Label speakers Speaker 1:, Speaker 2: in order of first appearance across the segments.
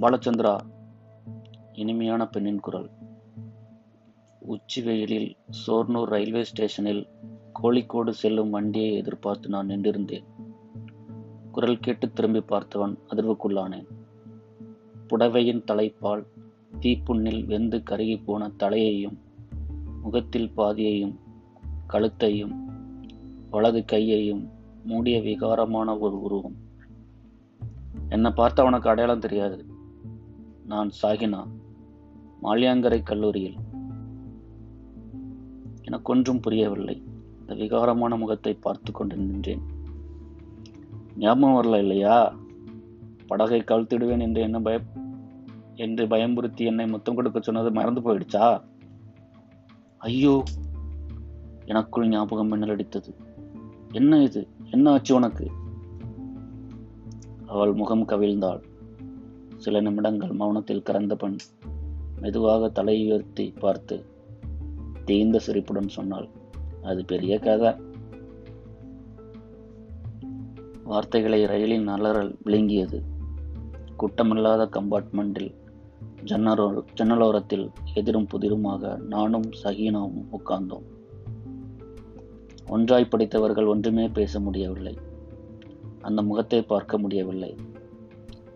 Speaker 1: பாலச்சந்திரா இனிமையான பெண்ணின் குரல். உச்சி வெயிலில் சோர்னூர் ரயில்வே ஸ்டேஷனில் கோழிக்கோடு செல்லும் வண்டியை எதிர்பார்த்து நான் நின்றிருந்தேன். குரல் கேட்டு திரும்பி பார்த்தவன் அதிர்வுக்குள்ளானேன். புடவையின் தலைப்பால் தீப்புண்ணில் வெந்து கருகி போன தலையையும் முகத்தில் பாதியையும் கழுத்தையும் வலது கையையும் மூடிய விகாரமான ஒரு உருவம். என்னை பார்த்து அவனுக்கு அடையாளம் தெரியாது. நான் சாகினா மாலியாங்கரை கல்லூரியில். எனக்கு ஒன்றும் புரியவில்லை. இந்த விகாரமான முகத்தை பார்த்து கொண்டு நின்றேன். ஞாபகம் வரல இல்லையா? படகை கழுத்திடுவேன் என்று என்ன பய என்று பயம்புறுத்தி என்னை முத்தம் கொடுக்க சொன்னது மறந்து போயிடுச்சா? ஐயோ! எனக்குள் ஞாபகம் மின்னலடித்தது என்ன இது? என்ன ஆச்சு உனக்கு? அவள் முகம் கவிழ்ந்தாள். சில நிமிடங்கள் மௌனத்தில் கறந்த பெண் மெதுவாக தலை உயர்த்தி பார்த்து தேய்ந்த சிரிப்புடன் சொன்னாள் அது பெரிய கதை. வார்த்தைகளை ரயிலின் அலறல் விழுங்கியது. குட்டமில்லாத கம்பார்ட்மெண்டில் ஜன்னலோ ஜன்னலோரத்தில் எதிரும் புதிருமாக நானும் சகீனாவும் உட்கார்ந்தோம். ஒன்றாய் படித்தவர்கள் ஒன்றுமே பேச முடியவில்லை. அந்த முகத்தை பார்க்க முடியவில்லை.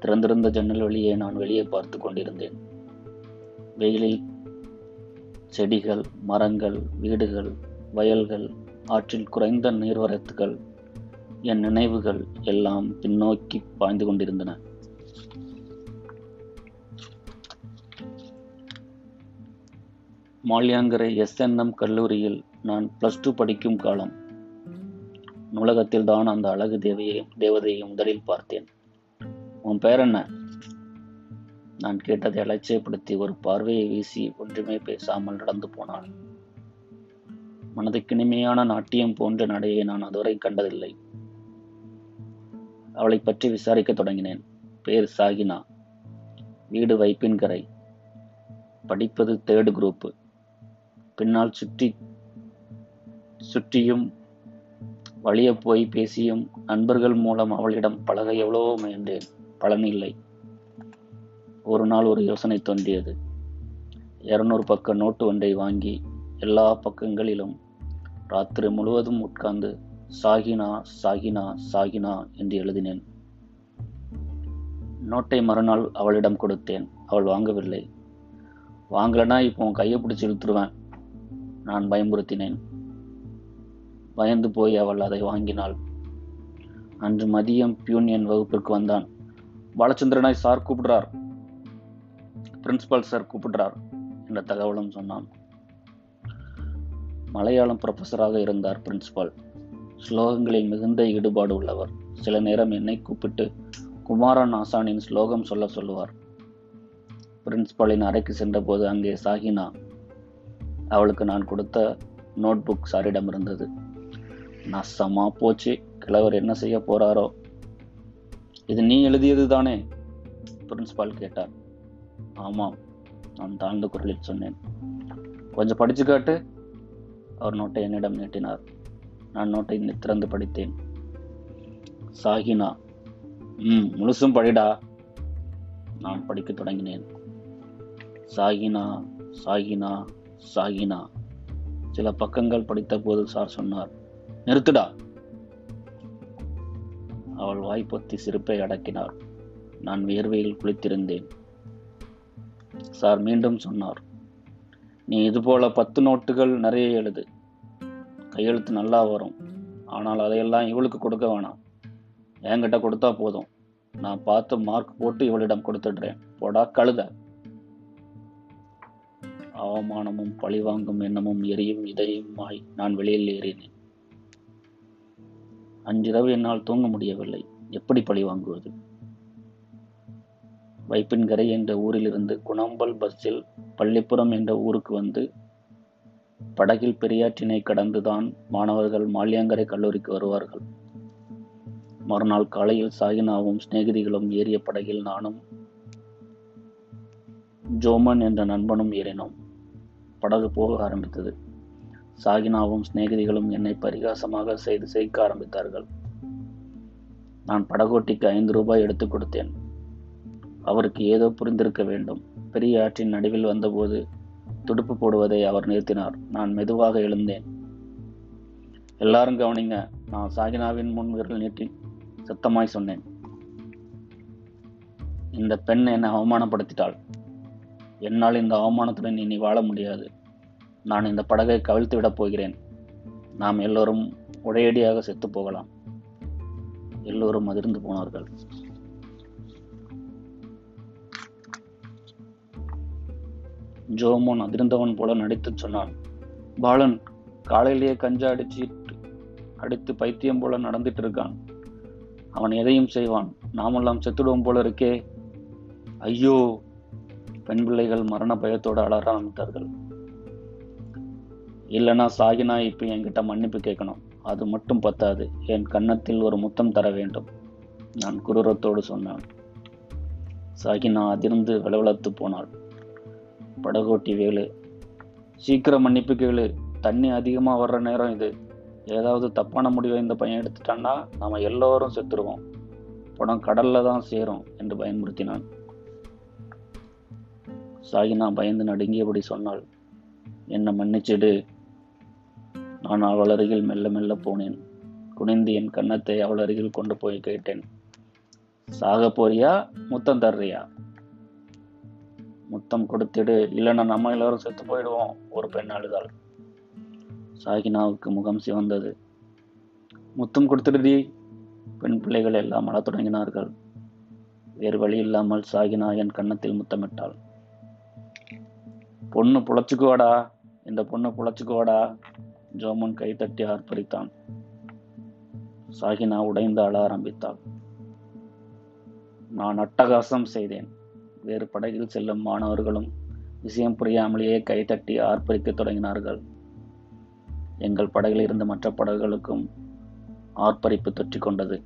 Speaker 1: திறந்திருந்த ஜன்னல் வழியே நான் வெளியே பார்த்து கொண்டிருந்தேன். வெயிலில் செடிகள் மரங்கள் வீடுகள் வயல்கள் ஆற்றில் குறைந்த நீர்வரத்துகள் என் நினைவுகள் எல்லாம் பின்னோக்கி பாய்ந்து கொண்டிருந்தன. மாலியாங்கரை எஸ்என்எம் கல்லூரியில் நான் பிளஸ் டூ படிக்கும் காலம். நூலகத்தில் தான் அந்த அழகு தேவையையும் தேவதையையும் முதலில் பார்த்தேன். உன் பெயர் என்ன? நான் கேட்டதை அலட்சியப்படுத்தி ஒரு பார்வையை வீசி ஒன்றுமே பேசாமல் நடந்து போனாள். மனதுக்கு இனிமையான நாட்டியம் போன்ற நடையை நான் அதுவரை கண்டதில்லை. அவளை பற்றி விசாரிக்க தொடங்கினேன். பேர் சாகினா. வீடு வைப்பின்கரை படிப்பது தேர்டு குரூப்பு பின்னால் சுற்றி சுற்றியும் வழிய போய் பேசியும் நண்பர்கள் மூலம் அவளிடம் பழக எவ்வளவோ முயன்றேன். பலன் இல்லை ஒரு நாள் ஒரு யோசனை தோன்றியது. இருநூறு பக்க நோட்டு ஒன்றை வாங்கி எல்லா பக்கங்களிலும் ராத்திரி முழுவதும் உட்கார்ந்து சாகினா சாகினா சாகினா என்று எழுதினேன். நோட்டை மறுநாள் அவளிடம் கொடுத்தேன். அவள் வாங்கவில்லை. வாங்கலனா இப்போ உன் கையை பிடிச்சி இழுத்துருவேன். நான் பயமுறுத்தினேன். பயந்து போய் அவள் அதை வாங்கினாள். அன்று மதியம் பியூனியன் வகுப்பிற்கு வந்தான். பாலச்சந்திரனாய் சார் கூப்பிடுறார். பிரின்சிபால் சார் கூப்பிடுறார். என்ற தகவலும் சொன்னான். மலையாளம் ப்ரொஃபஸராக இருந்தார் பிரின்சிபால். ஸ்லோகங்களில் மிகுந்த ஈடுபாடு உள்ளவர். சில நேரம் என்னை கூப்பிட்டு குமாரன் ஆசானின் ஸ்லோகம் சொல்ல சொல்லுவார். பிரின்சிபாலின் அறைக்கு சென்றபோது அங்கே சாகினா அவளுக்கு நான் கொடுத்த நோட் புக் சாரிடம் இருந்தது நசமா போச்சு. கிழவர் என்ன செய்ய போறாரோ இது நீ எழுதியது தானே? பிரின்சிபால் கேட்டார். ஆமாம் நான் தாழ்ந்த குரலில் சொன்னேன். கொஞ்சம் படிச்சு காட்டு அவர் நோட்டை என்னிடம் நீட்டினார். நான் நோட்டை திறந்து படித்தேன். சாகினா ம் முழுசும் படிடா. நான் படிக்க தொடங்கினேன். சாகினா சாகினா சாகினா. சில பக்கங்கள் படித்த போது சார் சொன்னார் நிறுத்துடா. அவள் வாய்ப்பத்தி சிரிப்பை அடக்கினார். நான் வியர்வையில் குளித்திருந்தேன். சார் மீண்டும் சொன்னார். நீ இதுபோல பத்து நோட்டுகள் நிறைய எழுது. கையெழுத்து நல்லா வரும். ஆனால் அதையெல்லாம் இவளுக்கு கொடுக்க வேணாம். என்கிட்ட கொடுத்தா போதும். நான் பார்த்து மார்க் போட்டு இவளிடம் கொடுத்துடுறேன். போடா கழுத. அவமானமும் பழிவாங்கும் எண்ணமும் எரியும் இதயமாய் நான் வெளியில் ஏறினேன். அன்றிரவு என்னால் தூங்க முடியவில்லை. எப்படி பழி வாங்குவது? வைப்பின்கரை என்ற ஊரிலிருந்து குணம்பல் பஸ்ஸில் பள்ளிப்புறம் என்ற ஊருக்கு வந்து படகில் பெரியாற்றினை கடந்துதான் மாணவர்கள் மாலியாங்கரை கல்லூரிக்கு வருவார்கள். மறுநாள் காலையில் சாகினாவும் சிநேகிதிகளும் ஏறிய படகில் நானும் ஜோமன் என்ற நண்பனும் ஏறினோம். படகு போக ஆரம்பித்தது. சாகினாவும் சிநேகிதிகளும் என்னை பரிகாசமாக செய்து சேர்க்க ஆரம்பித்தார்கள். நான் படகோட்டிக்கு ஐந்து ரூபாய் எடுத்துக் கொடுத்தேன். அவருக்கு ஏதோ புரிந்திருக்க வேண்டும். பெரிய ஆற்றின் நடுவில் வந்தபோது துடுப்பு போடுவதை அவர் நிறுத்தினார். நான் மெதுவாக எழுந்தேன். எல்லாரும் கவனிங்க நான் சாகினாவின் முன் விரல் நீட்டி சத்தமாய் சொன்னேன். இந்த பெண் என்னை அவமானப்படுத்திட்டாள். என்னால் இந்த அவமானத்துடன் இனி வாழ முடியாது. நான் இந்த படகை கவிழ்த்து விடப் போகிறேன். நாம் எல்லோரும் உடையடியாக செத்து போகலாம். எல்லோரும் அதிர்ந்து போனார்கள். ஜோமோன் அதிர்ந்தவன் போல நடித்துச் சொன்னான். பாலன் காலையிலேயே கஞ்சா அடிச்சு அடித்து பைத்தியம் போல நடந்துட்டு இருக்கான். அவன் எதையும் செய்வான். நாமெல்லாம் செத்துடுவோம் போல இருக்கே. ஐயோ! பெண் பிள்ளைகள் மரண பயத்தோடு அலற ஆரம்பித்தார்கள் இல்லைன்னா சாகினா இப்போ என்கிட்ட மன்னிப்பு கேட்கணும் அது மட்டும் பத்தாது. என் கன்னத்தில் ஒரு முத்தம் தர வேண்டும். நான் குரூரத்தோடு சொன்னான். சாகினா அதிர்ந்து விளவளத்து போனாள். படகோட்டி வேலு சீக்கிரம் மன்னிப்பு கேளு. தண்ணி அதிகமாக வர்ற நேரம் இது. ஏதாவது தப்பான முடிவை இந்த பையன் எடுத்துட்டான்னா நாம் எல்லோரும் செத்துருவோம். படம் கடல்ல தான் சேரும் என்று பயன்படுத்தினான் சாகினா பயந்து நடுங்கியபடி சொன்னாள். என்னை மன்னிச்சிடு. நான் அவள் அருகில் மெல்ல மெல்ல போனேன். குனிந்து என் கன்னத்தை அவள் அருகில் கொண்டு போய் கேட்டேன். சாக போறியா? முத்தம் தர்றியா? முத்தம் கொடுத்துடு. இல்லைன்னா நம்ம எல்லாரும் செத்து போயிடுவோம் ஒரு பெண் அழுதாள். சாகினாவுக்கு முகம் சிவந்தது. முத்தம் கொடுத்துடுதி பெண் பிள்ளைகள் எல்லாம் அழத் தொடங்கினார்கள். வேறு வழி இல்லாமல் சாகினா என் கன்னத்தில் முத்தமிட்டாள். பொண்ணு புழைச்சுக்குவாடா. இந்த பொண்ணு புழைச்சுக்குவாடா. ஜோமன் கைதட்டி ஆர்ப்பரித்தான். சாகினா உடைந்து அழ ஆரம்பித்தாள். நான் அட்டகாசம் செய்தேன். வேறு படகில் செல்லும் மாணவர்களும் விஷயம் புரியாமலேயே கைதட்டி ஆர்ப்பரிக்கத் தொடங்கினார்கள். எங்கள் படகில் இருந்த மற்ற படகுகளுக்கும் ஆர்ப்பரிப்பு தொற்றிக் கொண்டது.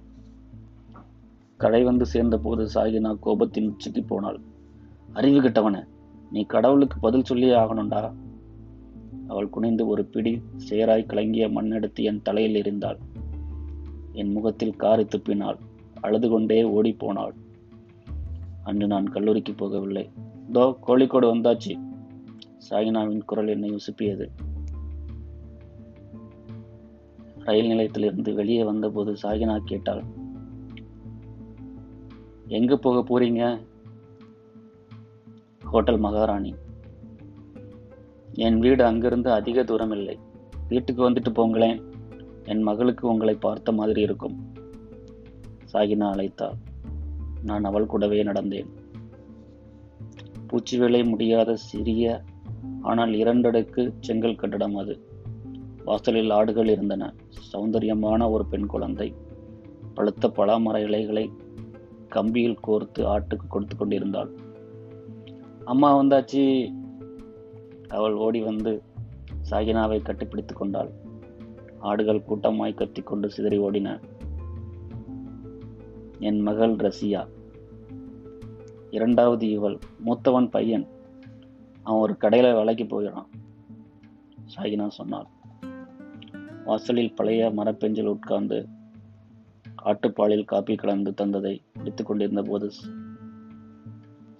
Speaker 1: கரை வந்து சேர்ந்தபோது சாகினா கோபத்தின் உச்சிக்கு போனாள். அறிவு கிட்டவன நீ கடவுளுக்கு பதில் சொல்லியே ஆகணும்டா. அவள் குனிந்து ஒரு பிடி சேராய் கலங்கிய மண்ணெடுத்து என் தலையில் எறிந்தாள். என் முகத்தில் காரி துப்பினாள். அழுது கொண்டே ஓடிப் போனாள் அன்று நான் கல்லூரிக்கு போகவில்லை. தோ கோழிக்கோடு வந்தாச்சு. சாயினாவின் குரல் என்னை உசுப்பியது. ரயில் நிலையத்திலிருந்து வெளியே வந்தபோது சாகினா கேட்டாள் எங்க போக போறீங்க? ஹோட்டல் மகாராணி. என் வீடு அங்கிருந்து அதிக தூரம் இல்லை. வீட்டுக்கு வந்துட்டு போங்களேன். என் மகளுக்கு உங்களை பார்த்த மாதிரி இருக்கும். சாகினா அழைத்தாள். நான் அவள் கூடவே நடந்தேன். பூச்சி வேலை முடியாத சிறிய ஆனால் இரண்டடுக்கு செங்கல் கட்டடம் அது. வாசலில் ஆடுகள் இருந்தன. சௌந்தரியமான ஒரு பெண் குழந்தை. பழுத்த பலாமர இலைகளை கம்பியில் கோர்த்து ஆட்டுக்கு கொடுத்து கொண்டிருந்தாள். அம்மா வந்தாச்சு. அவள் ஓடி வந்து சாகினாவை கட்டிப்பிடித்துக் கொண்டாள். ஆடுகள் கூட்டமாய் கத்திக்கொண்டு சிதறி ஓடின. என் மகள் ரசியா. இரண்டாவது இவள் மூத்தவன் பையன். அவன் ஒரு கடையில வேலைக்கு போயிடான் சாகினா சொன்னாள். வாசலில் பழைய மரப்பெஞ்சில் உட்கார்ந்து ஆட்டுப்பாலில் காப்பி கலந்து தந்ததை குடித்துக் கொண்டிருந்த போது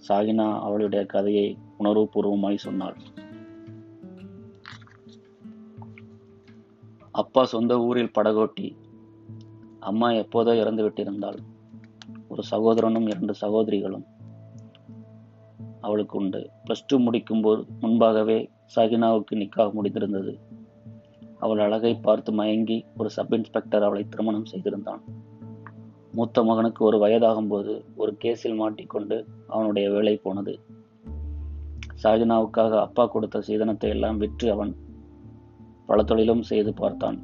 Speaker 1: சாகினா அவளுடைய கதையை உணர்வுபூர்வமாய் சொன்னாள். அப்பா சொந்த ஊரில் படகோட்டி அம்மா எப்போதோ இறந்து விட்டிருந்தாள். ஒரு சகோதரனும் இரண்டு சகோதரிகளும் அவளுக்கு உண்டு. பிளஸ் டூ முடிக்கும்போது முன்பாகவே சாகினாவுக்கு நிக்காக முடிந்திருந்தது. அவள் அழகை பார்த்து மயங்கி ஒரு சப் இன்ஸ்பெக்டர் அவளை திருமணம் செய்திருந்தான். மூத்த மகனுக்கு ஒரு வயதாகும்போது ஒரு கேஸில் மாட்டிக்கொண்டு அவனுடைய வேலை போனது. சாகினாவுக்காக அப்பா கொடுத்த சீதனத்தை எல்லாம் விற்று அவன் பல தொழிலும் செய்து பார்த்தான்.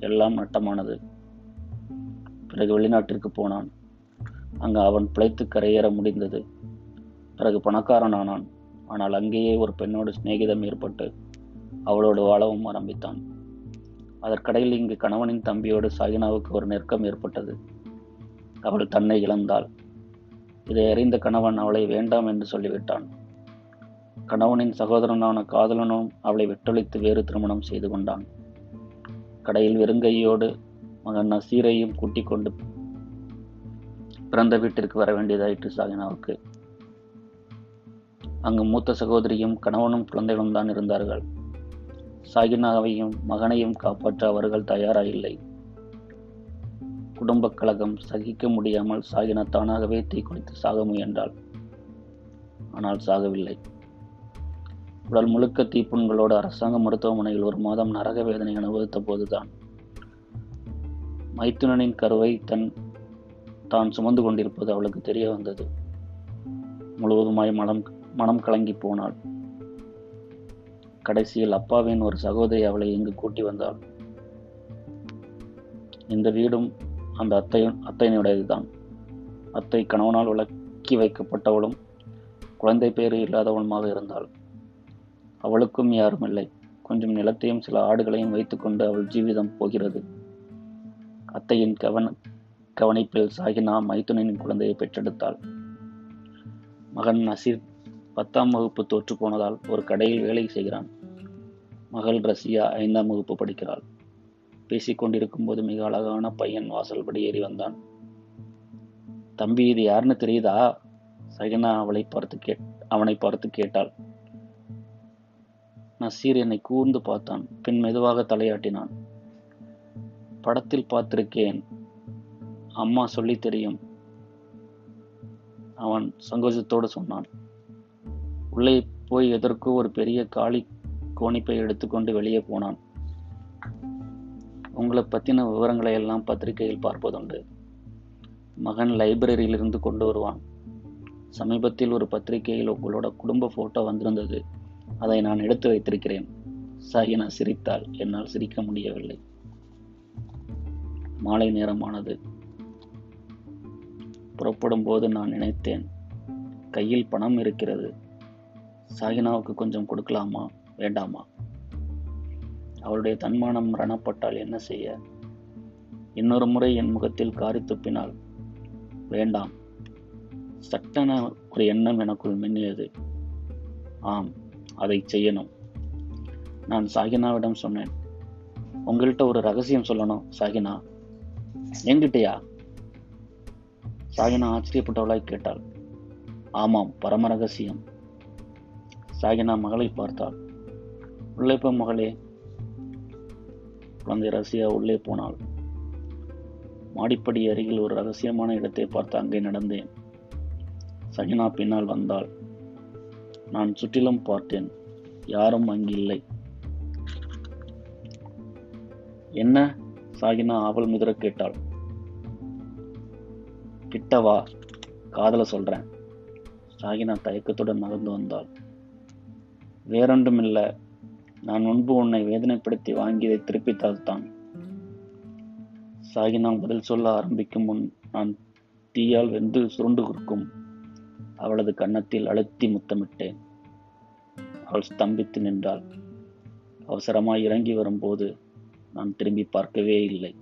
Speaker 1: எல்லாம் நட்டமானது. பிறகு வெளிநாட்டிற்கு போனான். அங்கு அவன் பிழைத்து கரையேற முடிந்தது. பிறகு பணக்காரன் ஆனான் ஆனால் அங்கேயே ஒரு பெண்ணோடு சிநேகிதம் ஏற்பட்டு அவளோடு வாழவும் ஆரம்பித்தான். அதற்கடையில் இங்கு கணவனின் தம்பியோடு சாகினாவுக்கு ஒரு நெருக்கம் ஏற்பட்டது. அவள் தன்னை இழந்தாள். இதை அறிந்த கணவன் அவளை வேண்டாம் என்று சொல்லிவிட்டான். கணவனின் சகோதரனான காதலனும் அவளை வெட்டொழித்து வேறு திருமணம் செய்து கொண்டான். கடையில் வெறுங்கையோடு மகன் நசீரையும் கூட்டிக் கொண்டு பிறந்த வீட்டிற்கு வர வேண்டியதாயிற்று சாகினாவுக்கு. அங்கு மூத்த சகோதரியும் கணவனும் குழந்தைகளும் தான் இருந்தார்கள். சாகினாவையும் மகனையும் காப்பாற்ற அவர்கள் தயாராயில்லை. குடும்பக் கழகம் சகிக்க முடியாமல் சாகினா தானாகவே தீக்குளித்து சாக முயன்றாள். ஆனால் சாகவில்லை. உடல் முழுக்க தீப்புண்களோடு அரசாங்க மருத்துவமனையில் ஒரு மாதம் நரக வேதனை அனுபவித்த போதுதான் மைத்துனனின் கருவை தன் தான் சுமந்து கொண்டிருப்பது அவளுக்கு தெரிய வந்தது. முழுவதுமாய் மனம் மனம் கலங்கி போனாள். கடைசியில் அப்பாவின் ஒரு சகோதரி அவளை இங்கு கூட்டி வந்தாள். இந்த வீடும் அந்த அத்தையும் அத்தையினுடையதுதான். அத்தை கணவனால் விளக்கி வைக்கப்பட்டவளும் குழந்தை பேறு இல்லாதவளுமாக இருந்தாள். அவளுக்கும் யாரும் இல்லை கொஞ்சம் நிலத்தையும் சில ஆடுகளையும் வைத்துக்கொண்டு அவள் ஜீவிதம் போகிறது. அத்தையின் கவன கவனிப்பில் சாகினா மைத்துனின் குழந்தையை பெற்றெடுத்தாள். மகன் நசீர் பத்தாம் வகுப்பு தோற்று போனதால் ஒரு கடையில் வேலை செய்கிறான். மகள் ரஷ்யா ஐந்தாம் வகுப்பு படிக்கிறாள். பேசிக்கொண்டிருக்கும் போது மிக அழகான பையன் வாசல்படி ஏறி வந்தான். தம்பி இது யாருன்னு தெரியுதா? சகினா அவளை பார்த்து கேட் அவனை பார்த்து கேட்டாள். நசீர் என்னை கூர்ந்து பார்த்தான் பின் மெதுவாக தலையாட்டினான். படத்தில் பார்த்திருக்கேன். அம்மா சொல்லி தெரியும் அவன் சங்கோஜத்தோடு சொன்னான். உள்ளே போய் எதற்கோ ஒரு பெரிய காளி கோணிப்பை எடுத்துக்கொண்டு வெளியே போனான். உங்களை பற்றின விவரங்களை எல்லாம் பத்திரிகையில் பார்ப்பதுண்டு. மகன் லைப்ரரியிலிருந்து கொண்டு வருவான். சமீபத்தில் ஒரு பத்திரிகையில் உங்களோட குடும்ப போட்டோ வந்திருந்தது. அதை நான் எடுத்து வைத்திருக்கிறேன். சாகினா சிரித்தாள். என்னால் சிரிக்க முடியவில்லை. மாலை நேரமானது. புறப்படும் போது நான் நினைத்தேன் கையில் பணம் இருக்கிறது. சாகினாவுக்கு கொஞ்சம் கொடுக்கலாமா? வேண்டாமா? அவளுடைய தன்மானம் ரணப்பட்டால் என்ன செய்ய? இன்னொரு முறை என் முகத்தில் காரி துப்பினாள். வேண்டாம். சட்டென ஒரு எண்ணம் எனக்குள் மின்னியது. ஆம். அதை செய்யணும். நான் சாகினாவிடம் சொன்னேன். உங்கள்கிட்ட ஒரு ரகசியம் சொல்லணும் சாகினா. எங்கிட்டயா? சாகினா ஆச்சரியப்பட்டவளாய் கேட்டாள். ஆமாம் பரம ரகசியம். சாகினா மகளை பார்த்தாள். உள்ளே போ மகளே. குழந்தை ரசியா உள்ளே போனாள். மாடிப்படி அருகில் ஒரு ரகசியமான இடத்தை பார்த்து அங்கே நடந்தேன். சகினா பின்னால் வந்தாள். நான் சுற்றிலும் பார்த்தேன். யாரும் அங்கில்லை. என்ன? சாகினா ஆவல் முதிர கேட்டாள். கிட்டவா காதல சொல்றேன். சாகினா தயக்கத்துடன் நகர்ந்து வந்தாள். வேறொன்றும் இல்லை நான் முன்பு உன்னை வேதனைப்படுத்தி வாங்கியதை திருப்பி தான் சாகினா பதில் சொல்ல ஆரம்பிக்கும் முன் நான் தீயால் வெந்து சுருண்டு கொடுக்கும் அவளது கன்னத்தில் அழுத்தி முத்தமிட்டேன். அவள் ஸ்தம்பித்து நின்றாள். அவசரமாய் இறங்கி வரும்போது நான் திரும்பி பார்க்கவே இல்லை.